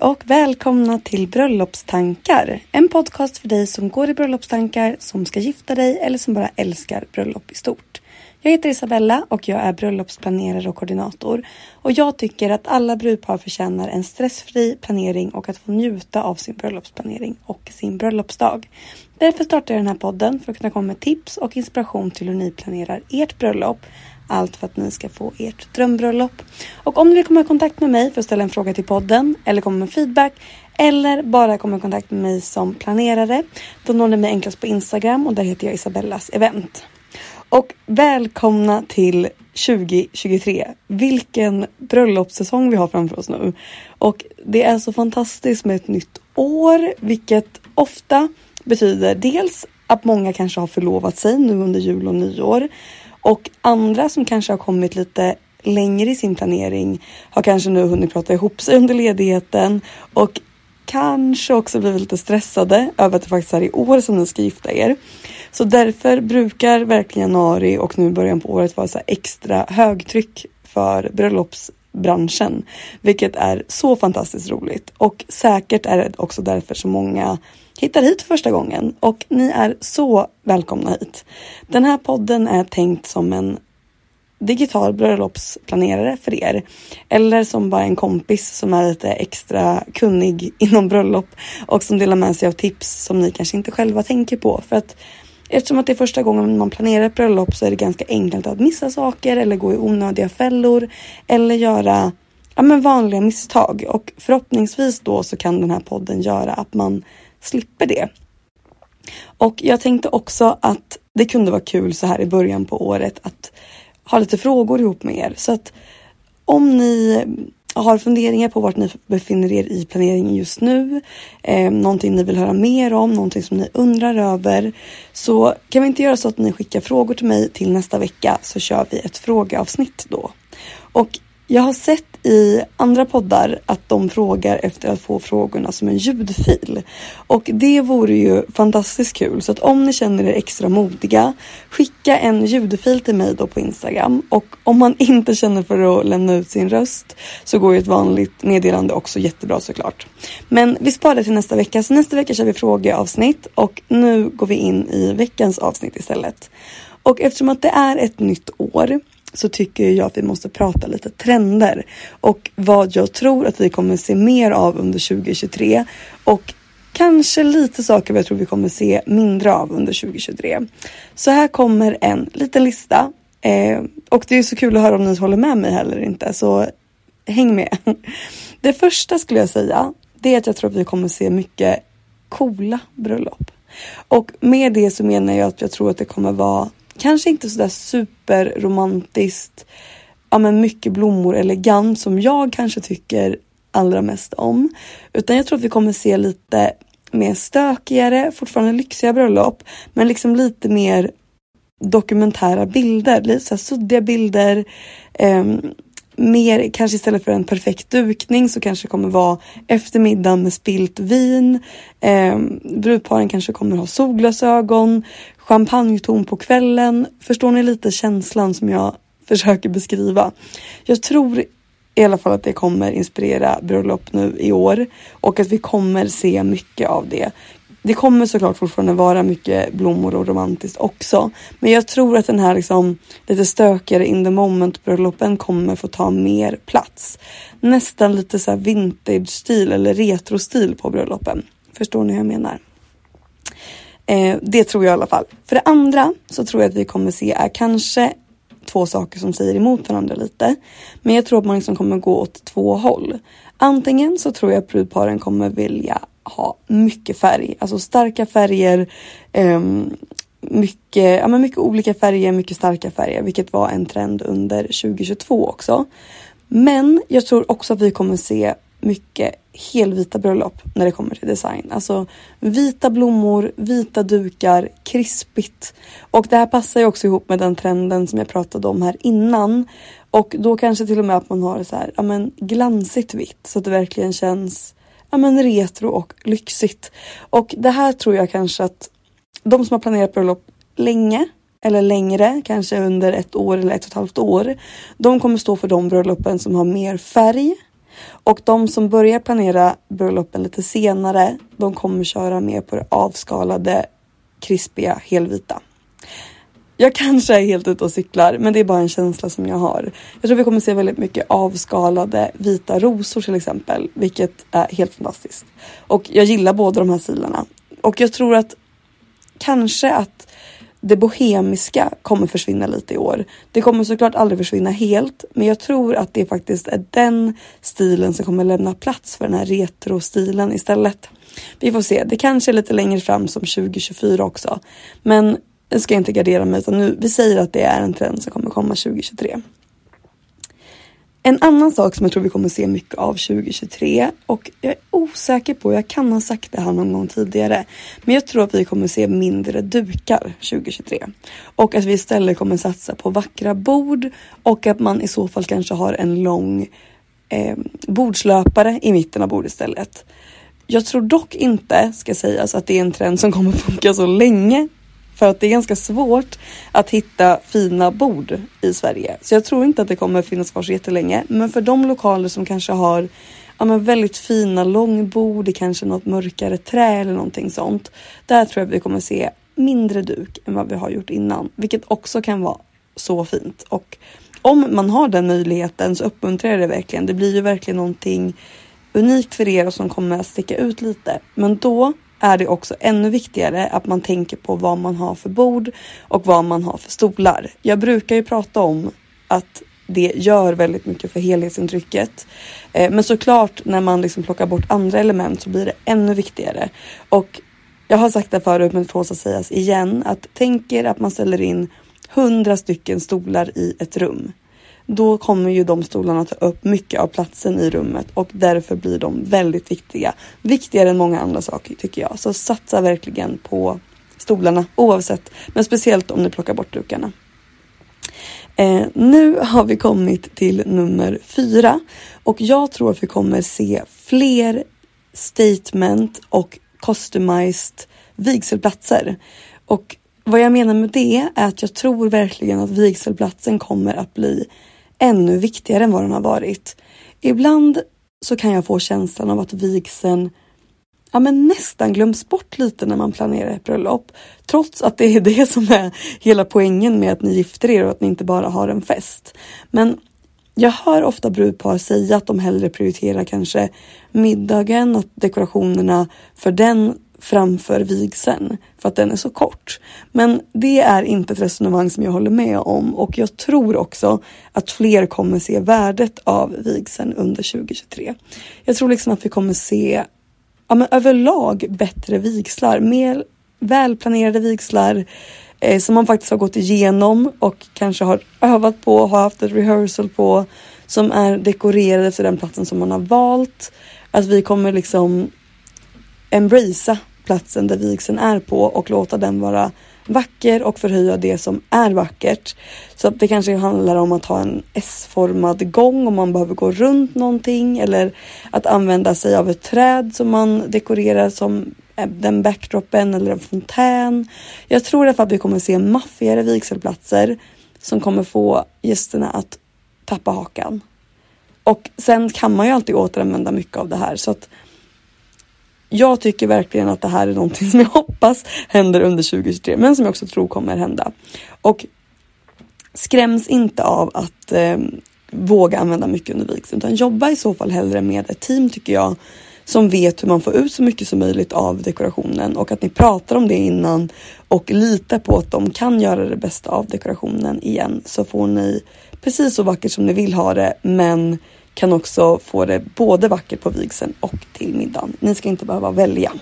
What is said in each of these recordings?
Hej och välkomna till Bröllopstankar. En podcast för dig som går i bröllopstankar, som ska gifta dig eller som bara älskar bröllop i stort. Jag heter Isabella och jag är bröllopsplanerare och koordinator. Och jag tycker att alla brudpar förtjänar en stressfri planering och att få njuta av sin bröllopsplanering och sin bröllopsdag. Därför startar jag den här podden för att kunna komma med tips och inspiration till hur ni planerar ert bröllop allt för att ni ska få ert drömbröllop. Och om ni vill komma i kontakt med mig för att ställa en fråga till podden eller komma med feedback eller bara komma i kontakt med mig som planerare då når ni mig enklast på Instagram och där heter jag Isabellas event. Och välkomna till 2023. Vilken bröllopssäsong vi har framför oss nu. Och det är så fantastiskt med ett nytt år, vilket ofta betyder dels att många kanske har förlovat sig nu under jul och nyår och andra som kanske har kommit lite längre i sin planering har kanske nu hunnit prata ihop sig under ledigheten och kanske också blivit lite stressade över att det faktiskt är i år som ni ska gifta er. Så därför brukar verkligen januari och nu början på året vara så extra högtryck för bröllops branschen. vilket är så fantastiskt roligt och säkert är det också därför så många hittar hit första gången och ni är så välkomna hit. Den här podden är tänkt som en digital bröllopsplanerare för er. Eller som bara en kompis som är lite extra kunnig inom bröllop och som delar med sig av tips som ni kanske inte själva tänker på. För att eftersom att det är första gången man planerar ett bröllop så är det ganska enkelt att missa saker eller gå i onödiga fällor eller göra ja, men vanliga misstag. Och förhoppningsvis då så kan den här podden göra att man slipper det. Och jag tänkte också att det kunde vara kul så här i början på året att ha lite frågor ihop med er. Så att om ni har funderingar på vart ni befinner er i planeringen just nu, eh, någonting ni vill höra mer om, någonting som ni undrar över, så kan vi inte göra så att ni skickar frågor till mig till nästa vecka så kör vi ett frågeavsnitt då. Och jag har sett i andra poddar att de frågar efter att få frågorna som en ljudfil. Och det vore ju fantastiskt kul. Så att om ni känner er extra modiga, skicka en ljudfil till mig då på Instagram. Och om man inte känner för att lämna ut sin röst så går ju ett vanligt meddelande också jättebra såklart. Men vi sparar det till nästa vecka. Så nästa vecka kör vi frågeavsnitt och nu går vi in i veckans avsnitt istället. Och eftersom att det är ett nytt år så tycker jag att vi måste prata lite trender och vad jag tror att vi kommer se mer av under 2023 och kanske lite saker jag tror vi kommer se mindre av under 2023. Så här kommer en liten lista eh, och det är så kul att höra om ni håller med mig heller inte så häng med. Det första skulle jag säga det är att jag tror att vi kommer se mycket coola bröllop. Och med det så menar jag att jag tror att det kommer vara kanske inte sådär superromantiskt, ja men mycket blommor, elegant som jag kanske tycker allra mest om. Utan jag tror att vi kommer se lite mer stökigare, fortfarande lyxiga bröllop, men liksom lite mer dokumentära bilder, lite så här suddiga bilder. Eh, mer, kanske istället för en perfekt dukning så kanske det kommer vara eftermiddagen med spilt vin. Eh, brudparen kanske kommer ha solglasögon, champagneton på kvällen. Förstår ni lite känslan som jag försöker beskriva? Jag tror i alla fall att det kommer inspirera bröllop nu i år och att vi kommer se mycket av det. Det kommer såklart fortfarande vara mycket blommor och romantiskt också. Men jag tror att den här liksom lite stökigare in the moment bröllopen kommer få ta mer plats. Nästan lite så vintage stil eller retro stil på bröllopen. Förstår ni hur jag menar? Eh, det tror jag i alla fall. För det andra så tror jag att vi kommer se är kanske två saker som säger emot varandra lite. Men jag tror att man liksom kommer gå åt två håll. Antingen så tror jag att brudparen kommer vilja ha mycket färg, alltså starka färger, um, mycket, ja, men mycket olika färger, mycket starka färger, vilket var en trend under 2022 också. Men jag tror också att vi kommer se mycket helvita bröllop när det kommer till design. Alltså vita blommor, vita dukar, krispigt. Och det här passar ju också ihop med den trenden som jag pratade om här innan. Och då kanske till och med att man har så här, ja men glansigt vitt så att det verkligen känns ja men retro och lyxigt. Och det här tror jag kanske att de som har planerat bröllop länge eller längre, kanske under ett år eller ett och ett halvt år. De kommer stå för de bröllopen som har mer färg och de som börjar planera bröllopen lite senare, de kommer köra mer på det avskalade, krispiga, helvita. Jag kanske är helt ute och cyklar, men det är bara en känsla som jag har. Jag tror vi kommer se väldigt mycket avskalade vita rosor till exempel, vilket är helt fantastiskt. Och jag gillar båda de här stilarna. Och jag tror att kanske att det bohemiska kommer försvinna lite i år. Det kommer såklart aldrig försvinna helt, men jag tror att det faktiskt är den stilen som kommer lämna plats för den här retro-stilen istället. Vi får se. Det kanske är lite längre fram som 2024 också, men jag ska inte gardera mig utan nu, vi säger att det är en trend som kommer komma 2023. En annan sak som jag tror vi kommer se mycket av 2023 och jag är osäker på, jag kan ha sagt det här någon gång tidigare, men jag tror att vi kommer se mindre dukar 2023 och att vi istället kommer satsa på vackra bord och att man i så fall kanske har en lång eh, bordslöpare i mitten av bordet istället. Jag tror dock inte, ska sägas, att det är en trend som kommer funka så länge för att det är ganska svårt att hitta fina bord i Sverige. Så jag tror inte att det kommer finnas kvar så jättelänge. Men för de lokaler som kanske har ja, men väldigt fina långbord, kanske något mörkare trä eller någonting sånt. Där tror jag att vi kommer se mindre duk än vad vi har gjort innan, vilket också kan vara så fint. Och om man har den möjligheten så uppmuntrar jag det verkligen. Det blir ju verkligen någonting unikt för er och som kommer att sticka ut lite. Men då är det också ännu viktigare att man tänker på vad man har för bord och vad man har för stolar. Jag brukar ju prata om att det gör väldigt mycket för helhetsintrycket. Eh, men såklart när man liksom plockar bort andra element så blir det ännu viktigare. Och jag har sagt det förut men det tåls att sägas igen att tänk er att man ställer in hundra stycken stolar i ett rum då kommer ju de stolarna ta upp mycket av platsen i rummet och därför blir de väldigt viktiga. Viktigare än många andra saker tycker jag. Så satsa verkligen på stolarna oavsett, men speciellt om ni plockar bort dukarna. Eh, nu har vi kommit till nummer fyra och jag tror att vi kommer se fler statement och customized vigselplatser. Och vad jag menar med det är att jag tror verkligen att vigselplatsen kommer att bli ännu viktigare än vad den har varit. Ibland så kan jag få känslan av att vigseln ja, men nästan glöms bort lite när man planerar ett bröllop. Trots att det är det som är hela poängen med att ni gifter er och att ni inte bara har en fest. Men jag hör ofta brudpar säga att de hellre prioriterar kanske middagen och dekorationerna för den framför vigseln för att den är så kort. Men det är inte ett resonemang som jag håller med om och jag tror också att fler kommer se värdet av vigseln under 2023. Jag tror liksom att vi kommer se ja, men överlag bättre vigslar, mer välplanerade vigslar eh, som man faktiskt har gått igenom och kanske har övat på, har haft ett rehearsal på som är dekorerade efter den platsen som man har valt. Att vi kommer liksom embracea platsen där vigseln är på och låta den vara vacker och förhöja det som är vackert. Så det kanske handlar om att ha en S-formad gång om man behöver gå runt någonting eller att använda sig av ett träd som man dekorerar som eh, den backdropen eller en fontän. Jag tror därför att vi kommer se maffigare vigselplatser som kommer få gästerna att tappa hakan. Och sen kan man ju alltid återanvända mycket av det här så att jag tycker verkligen att det här är någonting som jag hoppas händer under 2023 men som jag också tror kommer hända. Och skräms inte av att eh, våga använda mycket under vigseln utan jobba i så fall hellre med ett team tycker jag som vet hur man får ut så mycket som möjligt av dekorationen och att ni pratar om det innan och litar på att de kan göra det bästa av dekorationen igen så får ni precis så vackert som ni vill ha det men kan också få det både vackert på vigseln och till middagen. Ni ska inte behöva välja.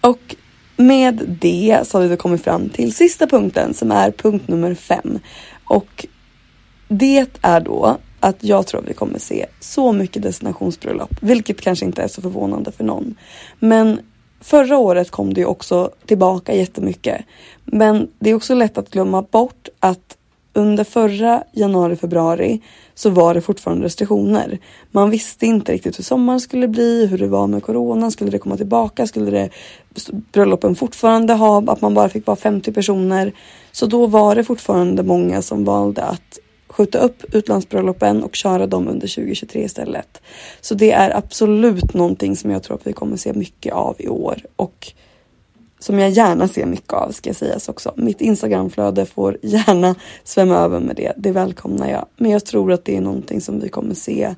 Och med det så har vi kommit fram till sista punkten som är punkt nummer fem. Och det är då att jag tror att vi kommer se så mycket destinationsbröllop, vilket kanske inte är så förvånande för någon. Men förra året kom det ju också tillbaka jättemycket. Men det är också lätt att glömma bort att under förra januari, februari så var det fortfarande restriktioner. Man visste inte riktigt hur sommaren skulle bli, hur det var med coronan, skulle det komma tillbaka, skulle det bröllopen fortfarande ha att man bara fick vara 50 personer. Så då var det fortfarande många som valde att skjuta upp utlandsbröllopen och köra dem under 2023 istället. Så det är absolut någonting som jag tror att vi kommer se mycket av i år och som jag gärna ser mycket av ska sägas också. Mitt Instagramflöde får gärna svämma över med det. Det välkomnar jag. Men jag tror att det är någonting som vi kommer se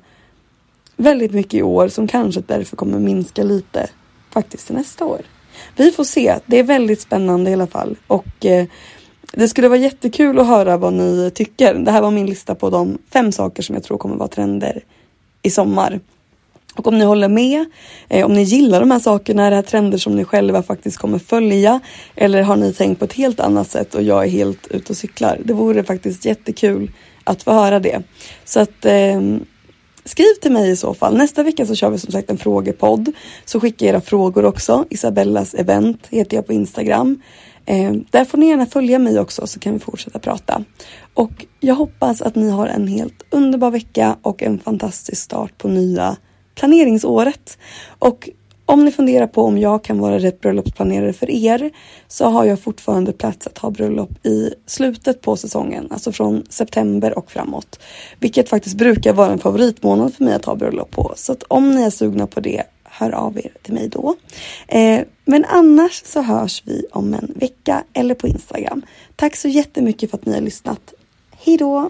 väldigt mycket i år som kanske därför kommer minska lite faktiskt till nästa år. Vi får se. Det är väldigt spännande i alla fall och eh, det skulle vara jättekul att höra vad ni tycker. Det här var min lista på de fem saker som jag tror kommer vara trender i sommar. Och om ni håller med, eh, om ni gillar de här sakerna, är det här trender som ni själva faktiskt kommer följa? Eller har ni tänkt på ett helt annat sätt och jag är helt ute och cyklar? Det vore faktiskt jättekul att få höra det. Så att eh, skriv till mig i så fall. Nästa vecka så kör vi som sagt en frågepodd. Så skicka era frågor också. Isabellas event heter jag på Instagram. Eh, där får ni gärna följa mig också så kan vi fortsätta prata. Och jag hoppas att ni har en helt underbar vecka och en fantastisk start på nya planeringsåret. Och om ni funderar på om jag kan vara rätt bröllopsplanerare för er så har jag fortfarande plats att ha bröllop i slutet på säsongen, alltså från september och framåt. Vilket faktiskt brukar vara en favoritmånad för mig att ha bröllop på. Så att om ni är sugna på det, hör av er till mig då. Eh, men annars så hörs vi om en vecka eller på Instagram. Tack så jättemycket för att ni har lyssnat. Hej då!